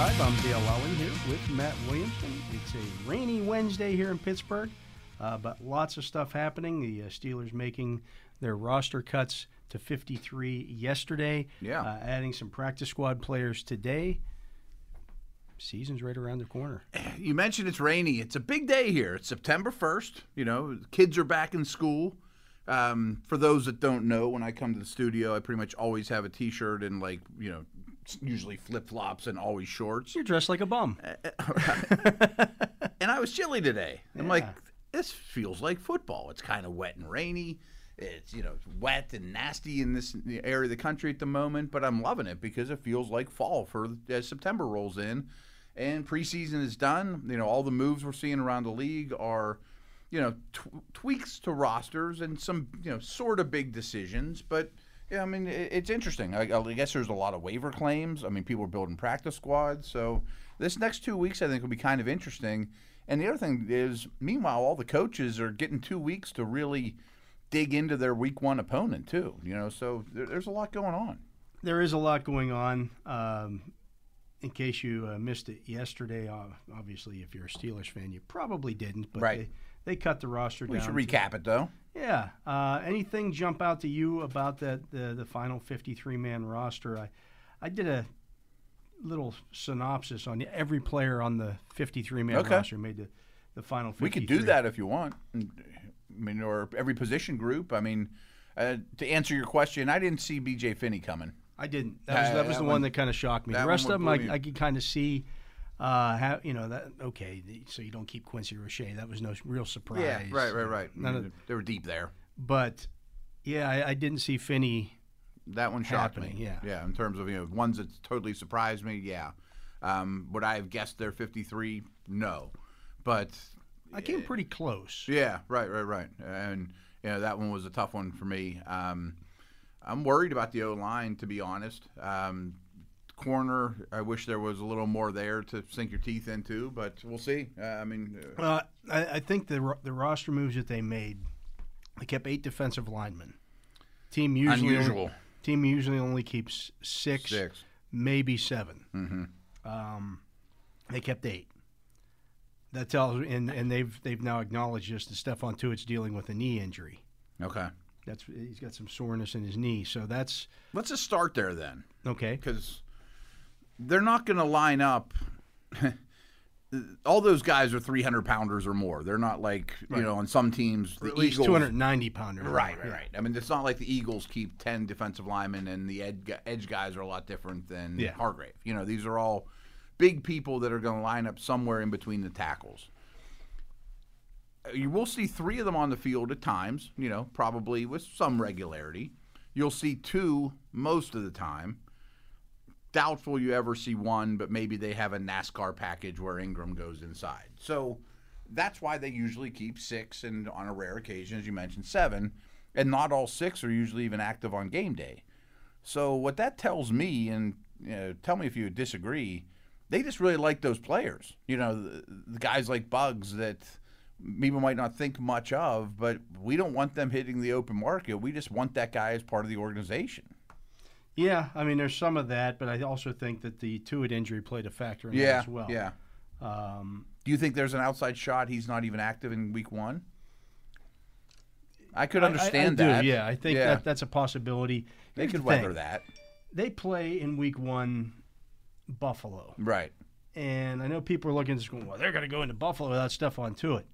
Drive. I'm Dale Lolley here with Matt Williamson. It's a rainy Wednesday here in Pittsburgh, uh, but lots of stuff happening. The uh, Steelers making their roster cuts to 53 yesterday. Yeah. Uh, adding some practice squad players today. Season's right around the corner. You mentioned it's rainy. It's a big day here. It's September 1st. You know, kids are back in school. Um, for those that don't know, when I come to the studio, I pretty much always have a t shirt and, like, you know, usually flip flops and always shorts. You're dressed like a bum. Uh, uh, and I was chilly today. I'm like, this feels like football. It's kind of wet and rainy. It's you know wet and nasty in this area of the country at the moment, but I'm loving it because it feels like fall for as September rolls in, and preseason is done. You know all the moves we're seeing around the league are, you know, tw- tweaks to rosters and some you know sort of big decisions, but. Yeah, I mean it's interesting. I, I guess there's a lot of waiver claims. I mean, people are building practice squads, so this next two weeks I think will be kind of interesting. And the other thing is, meanwhile, all the coaches are getting two weeks to really dig into their week one opponent too. You know, so there, there's a lot going on. There is a lot going on. Um, in case you uh, missed it yesterday, uh, obviously, if you're a Steelers fan, you probably didn't. But Right. they, they cut the roster We down. We should recap it though. Yeah. Uh, anything jump out to you about that the the final 53 man roster? I I did a little synopsis on every player on the 53 man Okay. roster made the the final 53. We could do that if you want. I mean, or every position group. I mean, uh, to answer your question, I didn't see B.J. Finney coming. I didn't. That was Uh, that was that the one, one- that kind of shocked me. The rest of them, I. I could kind of see. Uh, how you know that? Okay, so you don't keep Quincy Roche. That was no real surprise. Yeah, right, right, right. None of, they were deep there. but yeah, I, I didn't see Finney. That one shocked happening, me. yeah. yeah. In terms of you know ones that totally surprised me, yeah. Um, would I have guessed they're 53? No, but I came pretty close. Yeah, right, right, right. And you know that one was a tough one for me. Um, I'm worried about the O line, to be honest. Um, corner, I wish there was a little more there to sink your teeth into, but we'll see. Uh, I mean, uh, Uh, I, I think the the roster moves that they made, they kept eight defensive linemen. Team usually Unusual. Only, team usually only keeps six, six. maybe 7 Mm-hmm. Um, they kept eight. That tells, and and they've they've now acknowledged just that Stephon Tuitt's dealing with a knee injury. Okay, That's he's got some soreness in his knee, so that's let's just start there then, okay. because they're not going to line up. All those guys are 300 pounders or more. They're not like you know on some teams the At least Eagles. two hundred ninety pounder. Right, right, right. I mean, it's not like the Eagles keep ten defensive linemen, and the ed, edge guys are a lot different than Yeah. Hargrave. You know, these are all big people that are going to line up somewhere in between the tackles. You will see three of them on the field at times. You know, probably with some regularity. You'll see two most of the time. Doubtful you ever see one, but maybe they have a NASCAR package where Ingram goes inside. So that's why they usually keep six, and on a rare occasion, as you mentioned, seven. And not all six are usually even active on game day. So what that tells me, and you know, tell me if you disagree, they just really like those players. You know, the, the guys like Buggs that people might not think much of, but we don't want them hitting the open market. We just want that guy as part of the organization. Yeah, I mean, there's some of that, but I also think that the Tuitt injury played a factor in that as well. yeah. Um, Do you think there's an outside shot he's not even active in week one? I could I- I- understand I, do, that. Yeah, I think Yeah. that that's a possibility. they Here's could the weather that. They play in week one, Buffalo, Right. and I know people are looking at this going, "Well, they're going to go into Buffalo without Stephon Tuitt."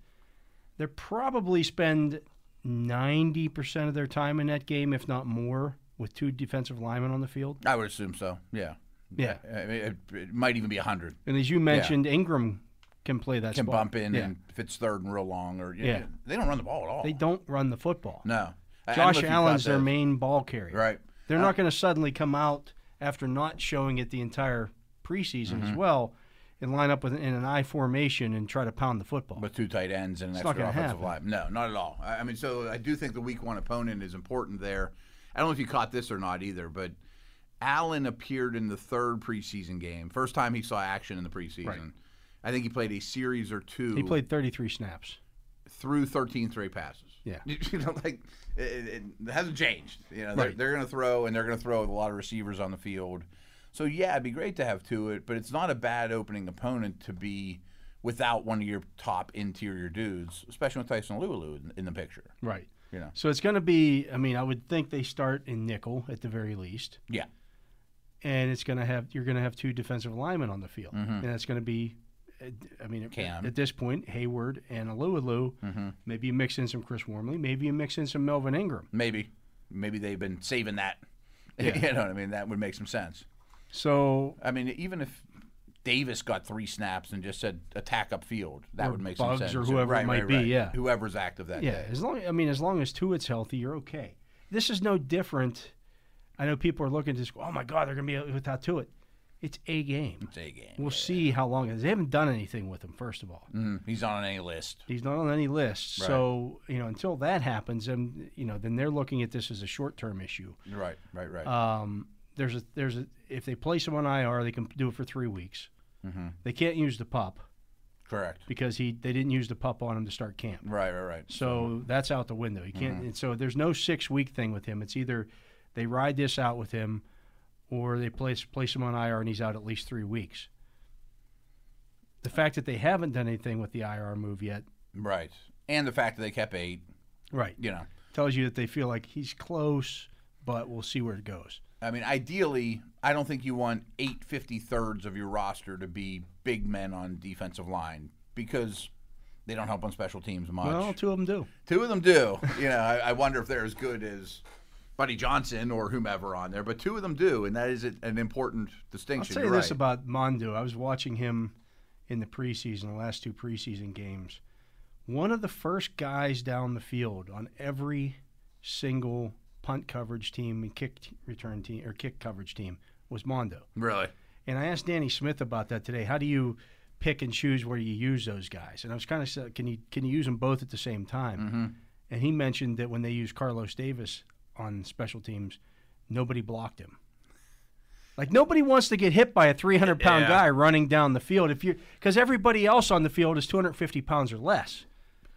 They probably spend ninety percent of their time in that game, if not more, with two defensive linemen on the field. I would assume so. Yeah. Yeah, I mean, it, it might even be 100. and as you mentioned, Ingram can play that can spot. bump in Yeah. and if it's third and real long or Yeah. know, they don't run the ball at all. They don't run the football. no. I- I don't know Josh Allen's their main ball carrier. right. They're not uh, going to suddenly come out after not showing it the entire preseason as mm-hmm. well and line up with in an I formation and try to pound the football. With two tight ends and an It's extra offensive happen. line. No, not at all. I I mean, so I do think the week one opponent is important there. I don't know if you caught this or not either, but Allen appeared in the third preseason game. First time he saw action in the preseason. Right. I think he played a series or two. he played 33 snaps. through 13 straight passes. Yeah. You know, like it, it, it hasn't changed. You know, they're, Right. they're going to throw and they're going to throw with a lot of receivers on the field. So yeah, it'd be great to have two, it, but it's not a bad opening opponent to be without one of your top interior dudes, especially with Tyson Alualu in, in the picture. Right. You know. So it's going to be, I mean, I would think they start in nickel at the very least. Yeah. And it's going to have, you're going to have two defensive linemen on the field. And that's going to be, uh, I mean, at- Cam. at this point, Heyward and Alualu. Maybe you mix in some Chris Wormley. Maybe you mix in some Melvin Ingram. Maybe, maybe they've been saving that. Yeah. you know what I mean? That would make some sense. So I mean, even if Davis got three snaps and just said attack up field, that Or would make Buggs some sense. or whoever it Right, might right, be, right. yeah. whoever's active that day. Yeah, day. as long I mean, as long as Tuitt's healthy, you're okay. This is no different. I know people are looking to go, oh my God, they're going to be without Tuitt. It's a game. It's a game. We'll see how long it is. They haven't done anything with him, first of all. Mhm. He's on any list. He's not on any list. Right. So, you know, until that happens, and you know, then they're looking at this as a short term issue. Right, right, right. Um, there's a there's a if they place him on IR, they can do it for three weeks. Mm-hmm. They can't use the pup Correct. because he they didn't use the pup on him to start camp. Right, right, right. So that's out the window. You can't. And so there's no six week thing with him. It's either they ride this out with him, or they place place him on IR and he's out at least three weeks. The fact that they haven't done anything with the IR move yet, right, and the fact that they kept eight, right, you know, tells you that they feel like he's close, but we'll see where it goes. I mean, ideally, I don't think you want eight fifty thirds of your roster to be big men on defensive line because they don't help on special teams much. Well, two of them do. Two of them do. you know, I, I wonder if they're as good as Buddy Johnson or whomever on there, but two of them do, and that is a- an important distinction. I'll you You're this about Mondeaux. I was watching him in the preseason, the last two preseason games. One of the first guys down the field on every single punt coverage team and kick return team or kick coverage team was Mondeaux. really. And I asked Danny Smith about that today. How do you pick and choose where you use those guys? And I was kind of said, can you can you use them both at the same time? Mm-hmm. And he mentioned that when they used Carlos Davis on special teams, nobody blocked him. Like nobody wants to get hit by a 300 pound Yeah. guy running down the field if you because everybody else on the field is 250 pounds or less.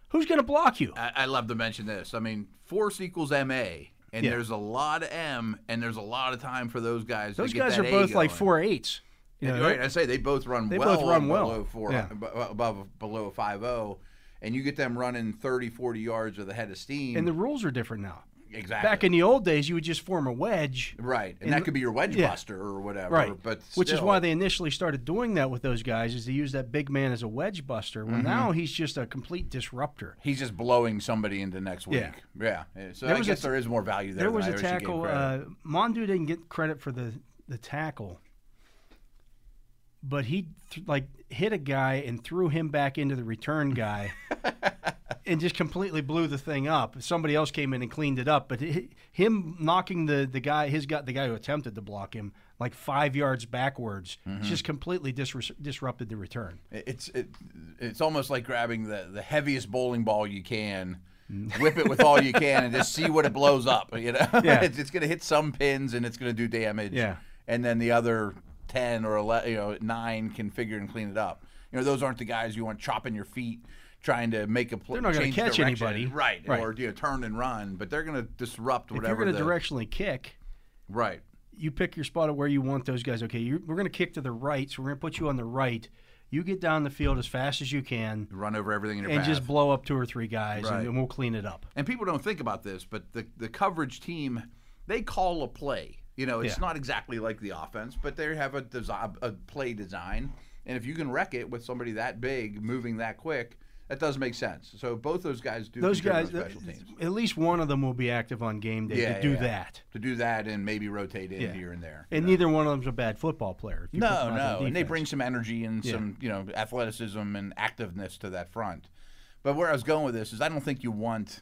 Who's going to block you? I, I love to mention this. I mean, force equals MA, and Yeah. there's a lot of M, and there's a lot of time for those guys. Those to get guys are A both like four eights. You know, right. I say they both run They well. both run well. Below four, Yeah. above below a five zero, and you get them running 30, 40 yards with a head of steam. and the rules are different now. Exactly. Back in the old days, you would just form a wedge. right, and, and- that could be your wedge yeah. buster or whatever. Right. But Which is why they initially started doing that with those guys is they use that big man as a wedge buster. Mm-hmm. Well, now he's just a complete disruptor. he's just blowing somebody into next week. Yeah. Yeah. So There I a guess t- there is more value there. There was I a tackle. Uh, Mondeaux didn't get credit for the the tackle, but he th- like hit a guy and threw him back into the return guy, and just completely blew the thing up. Somebody else came in and cleaned it up, but hi him knocking the the guy, his guy, the guy who attempted to block him, like five yards backwards, Mm-hmm. just completely disru- disrupted the return. It's it, it's almost like grabbing the, the heaviest bowling ball you can, whip it with all you can, and just see what it blows up. You know, Yeah. it's, it's going to hit some pins and it's going to do damage. Yeah. and then the other ten or 11, you know nine can figure and clean it up. You know, those aren't the guys you want chopping your feet. Trying to make a play. They're not gonna change catch direction. anybody. right? Right. Or you know, turn and run, but they're going to disrupt whatever. If you're going to directionally kick, right, you pick your spot at where you want those guys. Okay, you're, we're going to kick to the right, so we're going to put you on the right. You get down the field as fast as you can run over everything in your and path. just blow up two or three guys, Right. and, and we'll clean it up. and people don't think about this, but the the coverage team they call a play. You know, it's Yeah. not exactly like the offense, but they have a design, a play design, and if you can wreck it with somebody that big moving that quick, that does make sense. So both those guys do Those guys, special teams. at least one of them will be active on game day Yeah, to do yeah, that. to do that and maybe rotate in Yeah. here and there. And neither one of them's a bad football player. No, no, and they bring some energy and some you know athleticism and activeness to that front. But where I was going with this is I don't think you want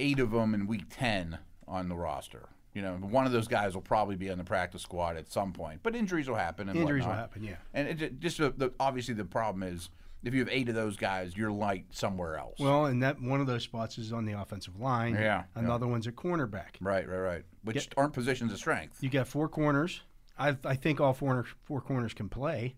eight of them in week ten on the roster. You know, one of those guys will probably be on the practice squad at some point, but injuries will happen. And Injuries will happen, yeah. And it, just the, the, obviously the problem is if you have eight of those guys, you're light somewhere else. Well, and that one of those spots is on the offensive line. Yeah, yeah. Another one's at cornerback. right, right, right. Which aren't positions of strength. You got four corners. I, I think all four four corners can play.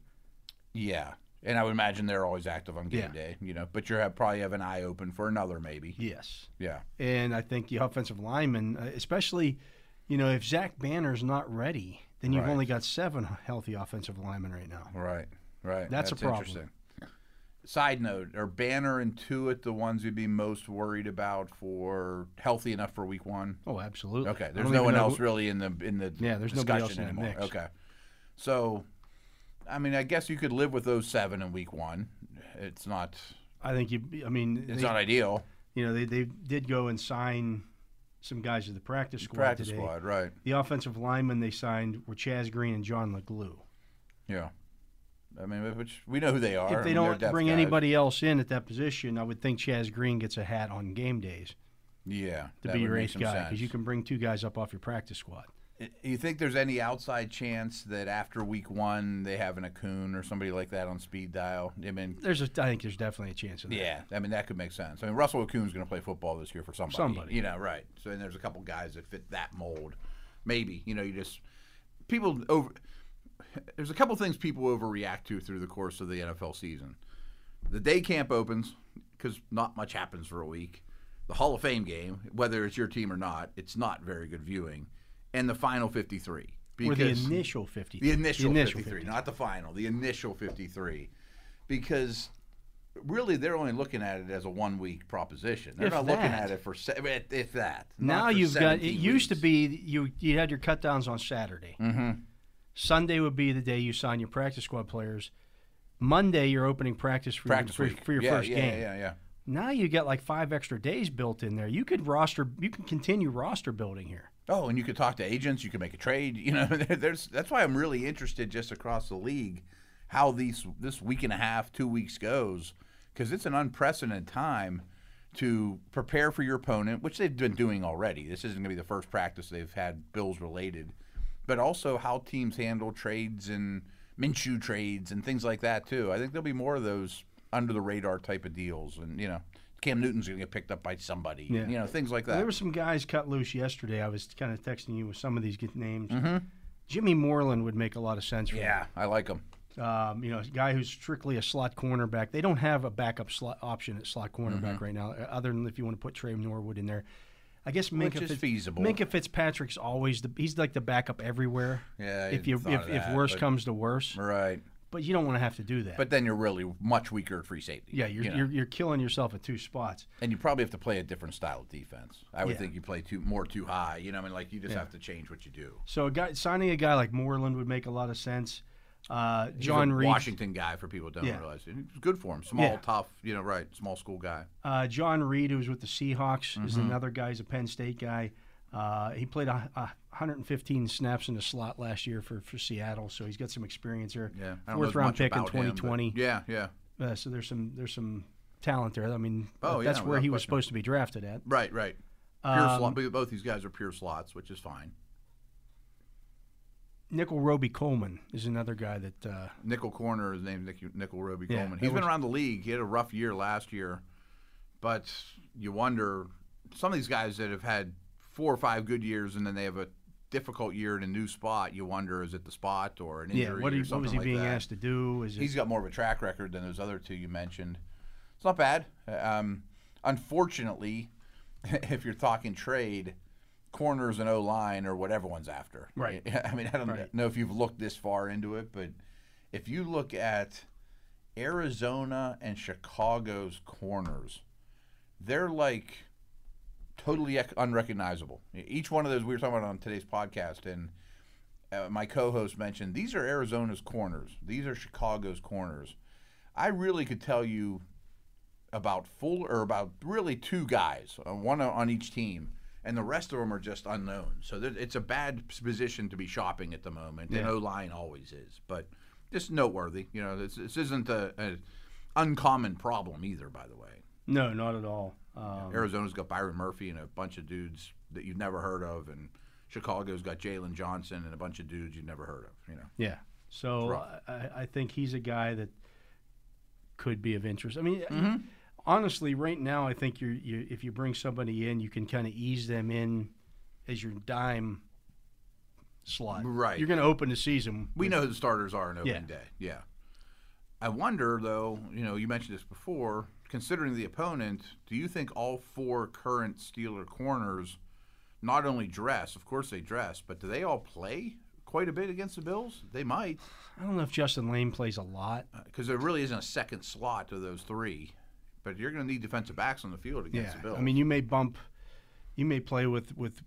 Yeah. And I would imagine they're always active on game Yeah. day, you know. But you have probably have an eye open for another, maybe. Yes. Yeah. And I think the offensive linemen, uh, especially, you know, if Zach Banner's not ready, then you've Right. only got seven healthy offensive linemen right now. Right, right. That's a problem. Interesting. Side note: Are Banner and Tuitt the ones you'd be most worried about for healthy enough for Week One? Oh, absolutely. Okay, there's no one else who- really in the in the Yeah, there's nobody else discussion in the anymore. mix. Okay, so I mean, I guess you could live with those seven in Week One. It's not I think you. I mean, it's they, not ideal. you know, they they did go and sign some guys to the practice squad Practice today. squad, right? The offensive linemen they signed were Chaz Green and John LeGlue. Yeah. I mean, which we know who they are. If I they mean, don't bring guys. anybody else in at that position, I would think Chaz Green gets a hat on game days yeah, to be your eighth guy because you can bring two guys up off your practice squad. You think there's any outside chance that after week one they have an Okung or somebody like that on speed dial? I mean, There's a, I think there's definitely a chance of that. yeah, I mean that could make sense. I mean, Russell Okung's going to play football this year for somebody. Somebody. you know, right? So and there's a couple guys that fit that mold. Maybe you know, you just people over. There's a couple things people overreact to through the course of the NFL season. The day camp opens because not much happens for a week. The Hall of Fame game, whether it's your team or not, it's not very good viewing. And the final 53. Or the initial 50. the initial, initial 53, 53. not the final, the initial 53. Because really they're only looking at it as a one week proposition. They're If not looking at it for se- if that. Now you've got. It 17 used to be you you had your cut downs on Saturday. Mm-hmm. Sunday would be the day you sign your practice squad players. Monday you're opening practice for practice your, for, for your yeah, first yeah, game. Yeah, yeah, Now you get like five extra days built in there. You could roster. You can continue roster building here. Oh, and you could talk to agents. You could make a trade. You know, there's that's why I'm really interested just across the league how these this week and a half, two weeks goes because it's an unprecedented time to prepare for your opponent, which they've been doing already. This isn't going to be the first practice they've had Bills related, but also how teams handle trades and Minshew trades and things like that too. I think there'll be more of those under the radar type of deals, and you know, Cam Newton's going to get picked up by somebody. Yeah. You know, things like that. There were some guys cut loose yesterday. I was kind of texting you with some of these good names. Mm-hmm. Jimmy Moreland would make a lot of sense. For yeah, I like him. Um, you know, a guy who's strictly a slot cornerback. They don't have a backup slot option at slot cornerback Mm-hmm. right now, other than if you want to put Tre Norwood in there. I guess Minkah, is Fitz- feasible. Minkah Fitzpatrick's always the he's like the backup everywhere. Yeah, I if you if, of if worse but- comes to worse, Right. but you don't want to have to do that. But then you're really much weaker at free safety. yeah, you're, you know? you're you're killing yourself at two spots. and you probably have to play a different style of defense. I would Yeah. think you play too more too high. You know, I mean, like you just Yeah. have to change what you do. So a guy signing a guy like Moreland would make a lot of sense. Uh, John Reed, Washington guy for people who don't Yeah. realize it. It's good for him. Small, Yeah. tough. You know, right? Small school guy. Uh, John Reid, who was with the Seahawks, is Mm-hmm. another guy. He's a Penn State guy. Uh, he played a, a 115 snaps in the slot last year for, for Seattle, so he's got some experience there. Yeah. I don't know Fourth round pick in about him, 2020. yeah, yeah. Uh, so there's some there's some talent there. I mean, Oh, yeah, that's where without he was supposed to be drafted at. Right, right. Pure Um, slot. Both these guys are pure slots, which is fine. Nickell Robey-Coleman is another guy that uh, Nickel corner is named Nick, Nickell Robey Yeah, Coleman. He's been around the league. He had a rough year last year, but you wonder some of these guys that have had four or five good years and then they have a difficult year in a new spot. You wonder is it the spot or an injury yeah, what, or he, something what was he like being that. asked to do? Is it, He's got more of a track record than those other two you mentioned. It's not bad. Um, unfortunately, if you're talking trade, corners and O line or what everyone's after. Right. I mean, I don't Right. know if you've looked this far into it, but if you look at Arizona and Chicago's corners, they're like totally unrecognizable. Each one of those we were talking about on today's podcast, and uh, my co-host mentioned these are Arizona's corners. These are Chicago's corners. I really could tell you about full or about really two guys, uh, one on each team, and the rest of them are just unknown. So it's a bad position to be shopping at the moment. And O line always is, but just noteworthy. You know, this, this isn't a, a uncommon problem either. By the way, No, not at all. Um, Arizona's got Byron Murphy and a bunch of dudes that you've never heard of, and Chicago's got Jaylon Johnson and a bunch of dudes you've never heard of. You know, Yeah. So. I, I think he's a guy that could be of interest. I mean, Mm-hmm. Honestly, right now, I think you're, you if you bring somebody in, you can kind of ease them in as your dime slot. Right. You're going to open the season. we with- know who the starters are on opening Yeah. day. Yeah. I wonder though, you know, you mentioned this before. Considering the opponent, do you think all four current Steeler corners not only dress, of course they dress, but do they all play quite a bit against the Bills? They might, I don't know if Justin Layne plays a lot. Uh, because there really isn't a second slot to those three. But you're going to need defensive backs on the field against Yeah. the Bills. I mean, you may bump, you may play with with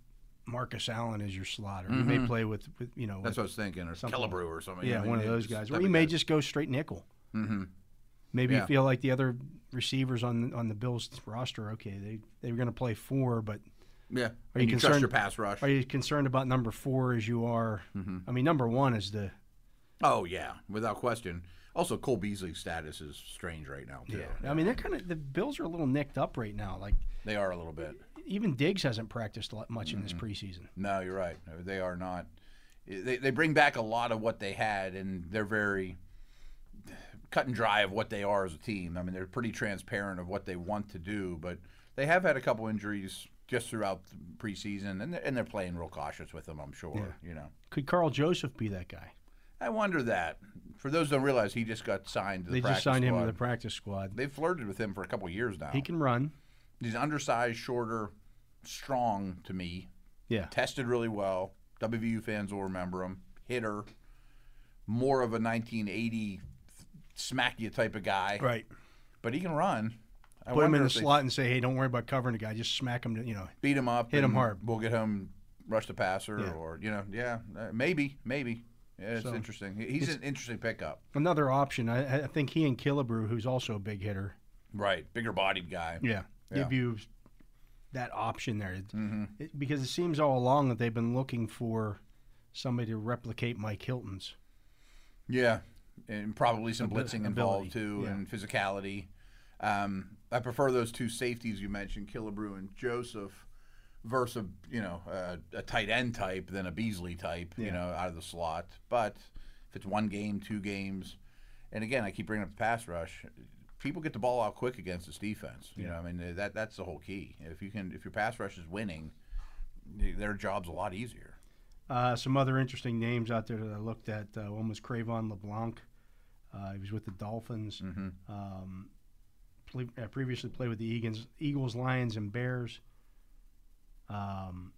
Marcus Allen as your slot, or you may play with, with you know, Mm-hmm. that's what I was thinking, or something- Killebrew or something. yeah, one of those guys. Or you may guy. just go straight nickel. Mm-hmm. Maybe Yeah. you feel like the other receivers on on the Bills roster. Okay, they they were going to play four, but yeah. Are you you concerned- your pass rush? are you concerned about number four as you are? I mean, number one is the Oh yeah, without question. Also, Cole Beasley's status is strange right now too. I mean, they're kind of the Bills are a little nicked up right now. Like They are a little bit. even Diggs hasn't practiced a lot- much in this Mm-hmm. preseason. No, you're right. They are not. They, they bring back a lot of what they had, and they're very cut and dry of what they are as a team. I mean, they're pretty transparent of what they want to do, but they have had a couple injuries just throughout the preseason, and they're, and they're playing real cautious with them. I'm sure. You know, Could Karl Joseph be that guy? I wonder that. For those who don't realize, he just got signed to the They practice just signed him squad. to the practice squad. They've flirted with him for a couple years now. He can run. He's undersized, shorter, strong to me. Yeah, Tested really well. WVU fans will remember him. Hitter. More of a 1980 smack you type of guy. right. But he can run. I Put him in the slot and say, "Hey, don't worry about covering the guy. Just smack him." To, you know, Beat him up. Hit him hard. We'll get him, rush the passer, Yeah. or, you know, yeah, uh, maybe, maybe. Yeah, it's So, interesting. He- He's an interesting pickup. another option. I, I think he and Killebrew, who's also a big hitter, Right. Bigger bodied guy. yeah, Yeah. give you that option there. It- hmm it- because it seems all along that they've been looking for somebody to replicate Mike Hilton's. Yeah, and probably some blitzing ability, involved too, yeah. and physicality. Um, I prefer those two safeties you mentioned, Killebrew and Joseph, versus you know a, a tight end type than a Beasley type, you know, out of the slot. But if it's one game, two games, and again, I keep bringing up the pass rush. People get the ball out quick against this defense. You know, I mean that that's the whole key. If you can, if your pass rush is winning, their job's a lot easier. Uh, some other interesting names out there that I looked at. Uh, one was Cre'Von LeBlanc. Uh, he was with the Dolphins. hmm Um, uh, previously played with the Eagles, Eagles, Lions, and Bears. Um,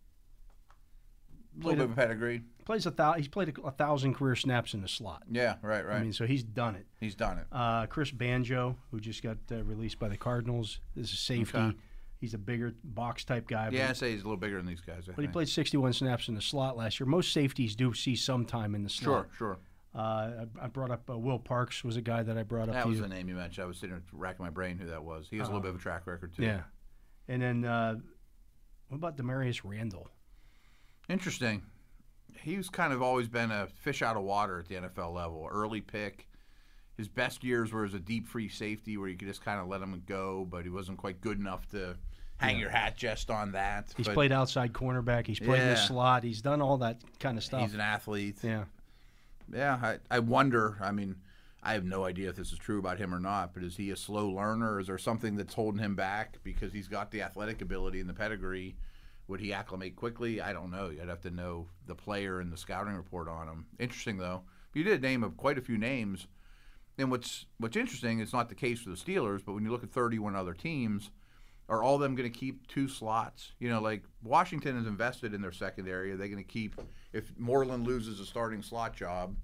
A little bit of pedigree. plays a thou- he's played a, a thousand career snaps in the slot. Yeah, right, right. I mean, so he's done it. He's done it. Uh, Chris Banjo, who just got uh, released by the Cardinals, is a safety. Okay. He's a bigger box type guy. Yeah, I but, say he's a little bigger than these guys. I but he played 61 snaps in the slot last year. Most safeties do see some time in the slot. Sure, sure. Uh, I, I brought up uh, Will Parks was a guy that I brought up That was you. the name you mentioned. I was sitting there racking my brain who that was. He has a little Uh, bit of a track record too. Yeah. And then uh, what about Damarious Randall? Interesting. He's kind of always been a fish out of water at the NFL level. Early pick. His best years were as a deep free safety where you could just kind of let him go, but he wasn't quite good enough to hang your hat just on that. He's But played outside cornerback. He's played in the slot. He's done all that kind of stuff. He's an athlete. yeah. Yeah, I, I wonder. I mean, I have no idea if this is true about him or not, but is he a slow learner? Is there something that's holding him back because he's got the athletic ability and the pedigree? Would he acclimate quickly? I don't know. You'd have to know the player and the scouting report on him. Interesting though. You did a name of quite a few names. And what's what's interesting, it's not the case for the Steelers, but when you look at 31 other teams, are all of them going to keep two slots? You know, like Washington is invested in their secondary. Are they going to keep if Moreland loses a starting slot job?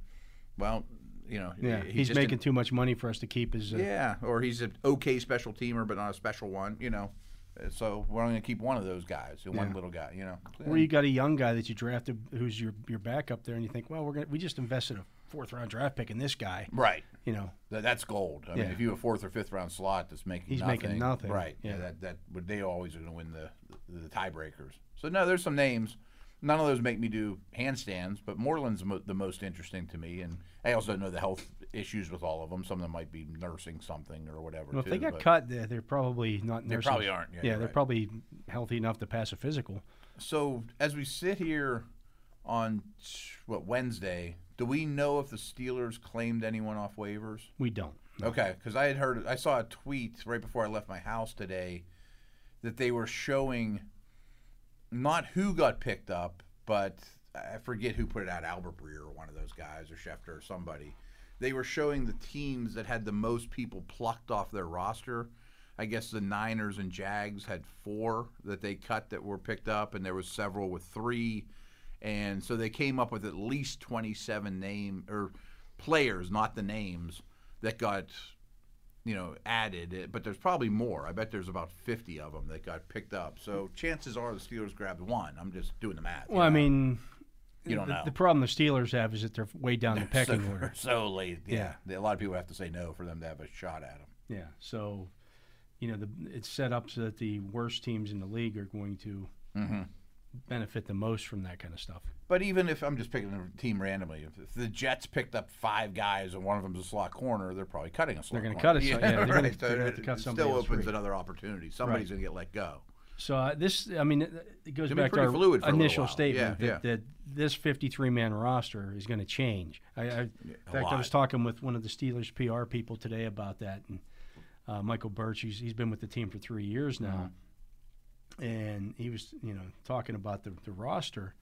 Well, you know, Yeah. he He's making too much money for us to keep his. Uh, yeah, or he's an okay special teamer, but not a special one. You know, Uh, so we're only going to keep one of those guys, and one Yeah. little guy. You know, Or you got a young guy that you drafted who's your your backup there, and you think, well, we're gonna we just invested a fourth round draft pick in this guy. Right. You know, That, that's gold. I mean, if you have a fourth or fifth round slot that's making He's nothing, making nothing. right? Yeah. that that would they always are going to win the, the the tiebreakers. So no, there's some names. None of those make me do handstands, but Moreland's mo- the most interesting to me, and I also know the health issues with all of them. Some of them might be nursing something or whatever. well, if too, they got cut, they're, they're probably not. nursing. They probably aren't. yeah, Yeah, they're right. probably healthy enough to pass a physical. So as we sit here on what Wednesday, do we know if the Steelers claimed anyone off waivers? We don't. Okay, because I had heard, I saw a tweet right before I left my house today that they were showing not who got picked up, but I forget who put it out, Albert Breer or one of those guys, or Schefter or somebody. They were showing the teams that had the most people plucked off their roster. I guess the Niners and Jags had four that they cut that were picked up, and there was several with three, and so they came up with at least twenty-seven name or players, not the names, that got you know added. But there's probably more. I bet there's about fifty of them that got picked up. So chances are the Steelers grabbed one. I'm just doing the math. Well, I mean, You don't the, know. the problem the Steelers have is that they're way down the pecking so, order. so late. Yeah. a lot of people have to say no for them to have a shot at them. Yeah. So, you know, the, it's set up so that the worst teams in the league are going to Mm-hmm. benefit the most from that kind of stuff. But even if I'm just picking a team randomly, if, if the Jets picked up five guys and one of them's a slot corner, they're probably cutting a slot. gonna corner. cut it, so- yeah, they're gonna- right. they're gonna have to it cut somebody still else opens free. another opportunity. Somebody's Right. going to get let go. So uh, this, I mean, it, it goes It's gonna back to our fluid for a little initial statement Yeah, that, that this 53-man roster is going to change. I, I, in fact, I was talking with one of the Steelers PR people today about that, and uh, Michael Birch, he's, he's been with the team for three years now, Mm-hmm. and he was, you know, talking about the, the roster,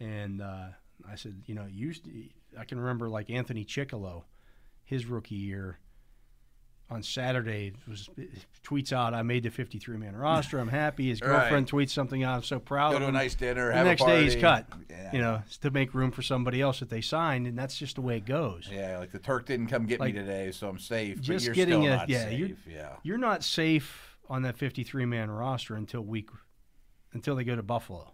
and uh, I said, you know, used to, I can remember like Anthony Chickillo, his rookie year. On Saturday, was tweets out, "I made the 53-man roster. I'm happy." His Right. girlfriend tweets something out. I'm so proud Go of to a nice dinner. The next day he's cut. Yeah. You know, to make room for somebody else that they signed, and that's just the way it goes. Yeah, like the Turk didn't come get Like, me today, so I'm safe. just but you're getting still a- not yeah, safe. you're- yeah. You're not safe on that 53-man roster until week, until they go to Buffalo.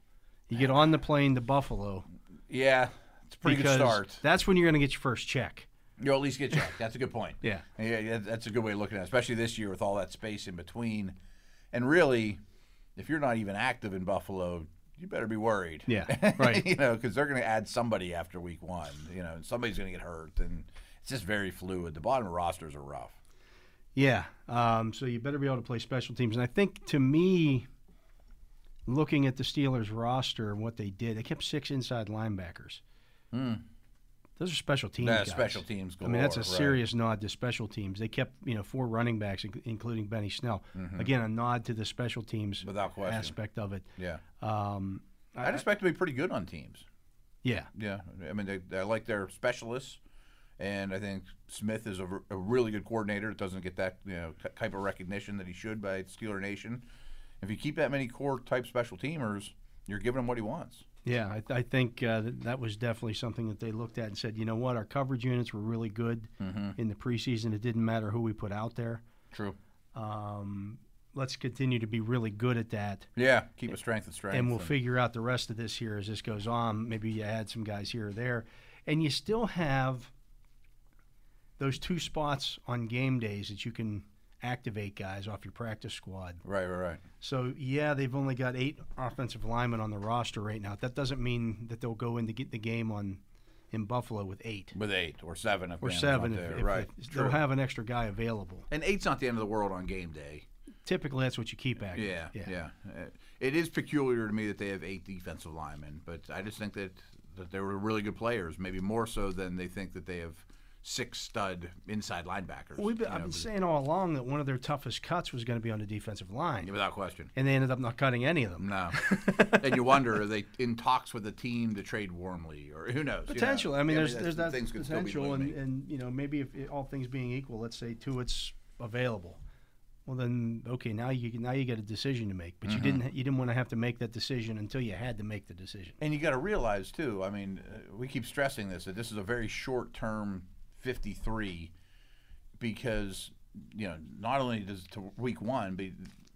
You get on the plane to Buffalo Yeah, it's a pretty good start. that's when you're going to get your first check. You'll at least get checked. That's a good point. Yeah. yeah, yeah, that's a good way of looking at it, especially this year with all that space in between. And really, if you're not even active in Buffalo, you better be worried. Yeah, right. you know, because they're going to add somebody after week one. You know, and somebody's going to get hurt, and it's just very fluid. The bottom rosters are rough. Yeah. Um, so you better be able to play special teams. And I think to me, looking at the Steelers roster and what they did, they kept six inside linebackers. Those are special teams. Yeah, guys. special teams I mean, that's a galore, right. serious nod to special teams. They kept, you know, four running backs, including Benny Snell. Again, a nod to the special teams Mm-hmm. Without question. aspect of it. Yeah, Um, I'd expect to be pretty good on teams. yeah, Yeah, I mean, they, they like their specialists, and I think Smith is a really good coordinator. That doesn't get that you know type of recognition that he should by Steeler Nation. If you keep that many core type special teamers, you're giving him what he wants. yeah. I, I think uh, that, that was definitely something that they looked at and said, you know what, our coverage units were really good Mm-hmm. in the preseason. It didn't matter who we put out there. True. Um, let's continue to be really good at that, Yeah, keep a strength and strength. and we'll figure out the rest of this here as this goes on. Maybe you add some guys here or there, and you still have those two spots on game days that you can activate guys off your practice squad. Right, right, right. So yeah, they've only got eight offensive linemen on the roster right now. That doesn't mean that they'll go into get the game on in Buffalo with eight With eight or seven, if or seven. If, there. if right. True. they'll have an extra guy available. and eight's not the end of the world on game day. Typically, that's what you keep active. Yeah, yeah. yeah. Uh, It is peculiar to me that they have eight defensive linemen, but I just think that that they were really good players, maybe more so than they think that they have six stud inside linebackers. We've been, you I've been saying all along that one of their toughest cuts was going to be on the defensive line, without question. and they ended up not cutting any of them. No, and you wonder are they in talks with the team to trade Wormley or who knows? you know? I mean, Yeah, there's that's- there's that things could still be potential, and, and you know maybe if it, all things being equal, let's say Tuitt's available. Well, then okay, now you now you got a decision to make, but Mm-hmm. you didn't you didn't want to have to make that decision until you had to make the decision. And you got to realize too. I mean, uh, we keep stressing this that this is a very short term 53 because you know not only does to week one, but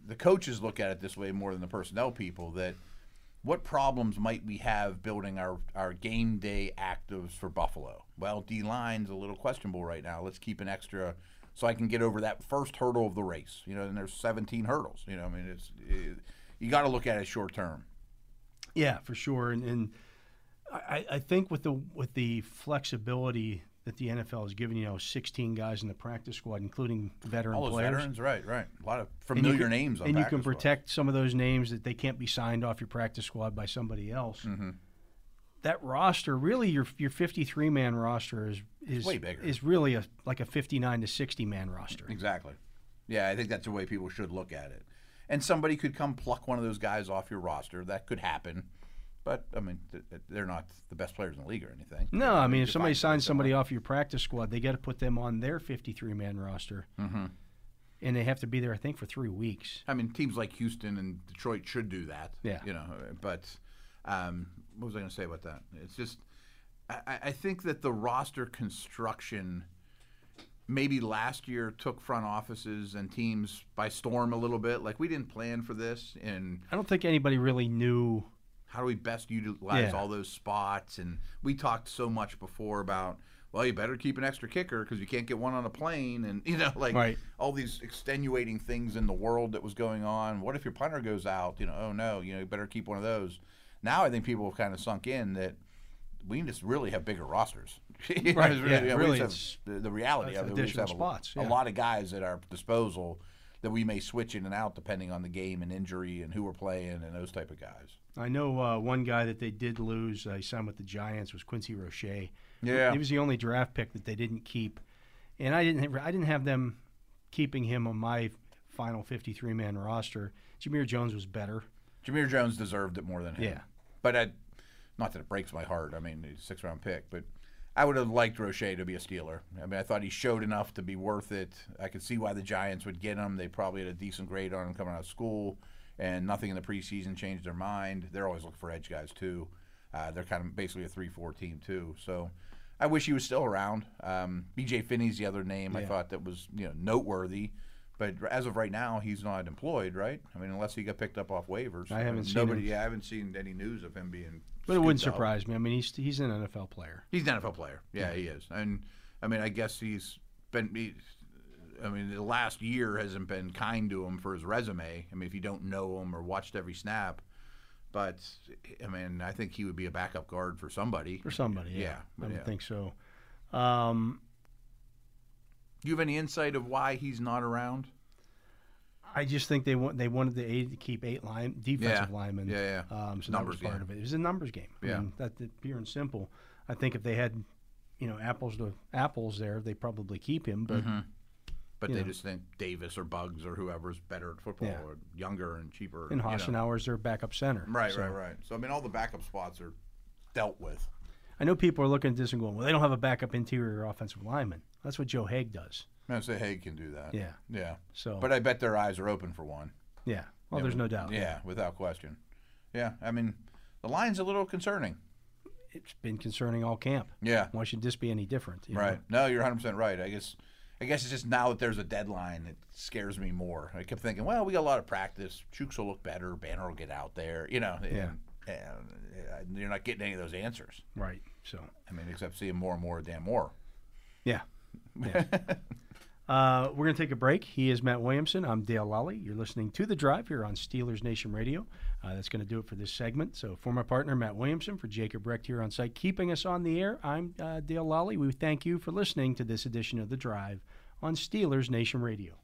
the coaches look at it this way more than the personnel people that what problems might we have building our, our game day actives for Buffalo? Well, D line's a little questionable right now. Let's keep an extra so I can get over that first hurdle of the race. You know, and there's 17 hurdles. You know, I mean, it's it, you got to look at it short term. Yeah, for sure. And, and I, I think with the with the flexibility that the NFL has given, you know, 16 guys in the practice squad, including veteran All those players. veterans, right, right. A lot of familiar can- names on and you can practice squad. protect some of those names that they can't be signed off your practice squad by somebody else. Mm-hmm. That roster, really, your your 53 man roster is is way bigger. is really a like a 59 to 60 man roster. Exactly. Yeah, I think that's the way people should look at it. And somebody could come pluck one of those guys off your roster. That could happen. But I mean, th- th- they're not the best players in the league or anything. No, I mean, if somebody signs somebody off your practice squad, they got to put them on their 53 man roster, Mm-hmm. and they have to be there, I think, for three weeks. I mean, teams like Houston and Detroit should do that. Yeah. You know, but um, what was I going to say about that? It's just, I- I think that the roster construction maybe last year took front offices and teams by storm a little bit. Like we didn't plan for this, and I don't think anybody really knew. How do we best utilize Yeah. all those spots? And we talked so much before about, well, you better keep an extra kicker because you can't get one on a plane, and you know, like Right. all these extenuating things in the world that was going on. What if your punter goes out? You know, oh no, you know, you better keep one of those. Now I think people have kind of sunk in that we just really have bigger rosters. Know, Right, yeah, we really, have it's the, the reality of it. We just have a, spots, a yeah. lot of guys at our disposal that we may switch in and out depending on the game and injury and who we're playing and those type of guys. I know uh, one guy that they did lose. Uh, he signed with the Giants was Quincy Roche. Yeah. he was the only draft pick that they didn't keep, and I didn't. Have, I didn't have them keeping him on my final 53 man roster. Jameer Jones was better. Jameer Jones deserved it more than him. Yeah. But I, not that it breaks my heart. I mean, he's a six round pick, but I would have liked Roche to be a Steeler. I mean, I thought he showed enough to be worth it. I could see why the Giants would get him. They probably had a decent grade on him coming out of school, and nothing in the preseason changed their mind. They're always looking for edge guys, too. Uh, they're kind of basically a 3 4 team, too. So I wish he was still around. Um, BJ Finney's the other name I thought that was you know noteworthy. But as of right now, he's not employed, right? I mean, unless he got picked up off waivers. I haven't seen nobody. him. Yeah, I haven't seen any news of him being. But it wouldn't scooped out. surprise me. I mean, he's he's an NFL player. He's an NFL player. Yeah, he is. And I mean, I guess he's been. He, I mean, the last year hasn't been kind to him for his resume. I mean, if you don't know him or watched every snap, but I mean, I think he would be a backup guard for somebody. For somebody, yeah, Yeah, I don't yeah. think so. Um, Do you have any insight of why he's not around? I just think they want they wanted the eight to keep eight line defensive Yeah. linemen. Yeah, yeah. Um, so Numbers that was part game. of it. It was a numbers game. I Yeah. mean, that, that pure and simple. I think if they had, you know, apples to apples there, they probably keep him. But But they know. just think Davis or Buggs or whoever's better at football Yeah. or younger and cheaper. know. Hassenauer's their backup center. Right, So right, right. So I mean, all the backup spots are dealt with. I know people are looking at this and going, "Well, they don't have a backup interior offensive lineman." That's what Joe Haeg does. I say Haeg can do that. Yeah. yeah. So, But I bet their eyes are open for one. yeah. Well, Yeah, there's with- no doubt. Yeah, without question. Yeah, I mean, the line's a little concerning. It's been concerning all camp. Yeah, Why should this be any different? you know? right. No, you're 100 percent right. I guess, I guess it's just now that there's a deadline, it scares me more. I kept thinking, well, we got a lot of practice. Chuks will look better. Banner will get out there. You know, and, Yeah. and uh, you're not getting any of those answers. Right. So, I mean, except seeing more and more of Dan Moore. yeah. Yeah. uh, we're going to take a break. He is Matt Williamson. I'm Dale Lolley. You're listening to The Drive here on Steelers Nation Radio. Uh, that's going to do it for this segment. So, for my partner, Matt Williamson, for Jacob Recht here on site, keeping us on the air, I'm uh, Dale Lolley. We thank you for listening to this edition of The Drive on Steelers Nation Radio.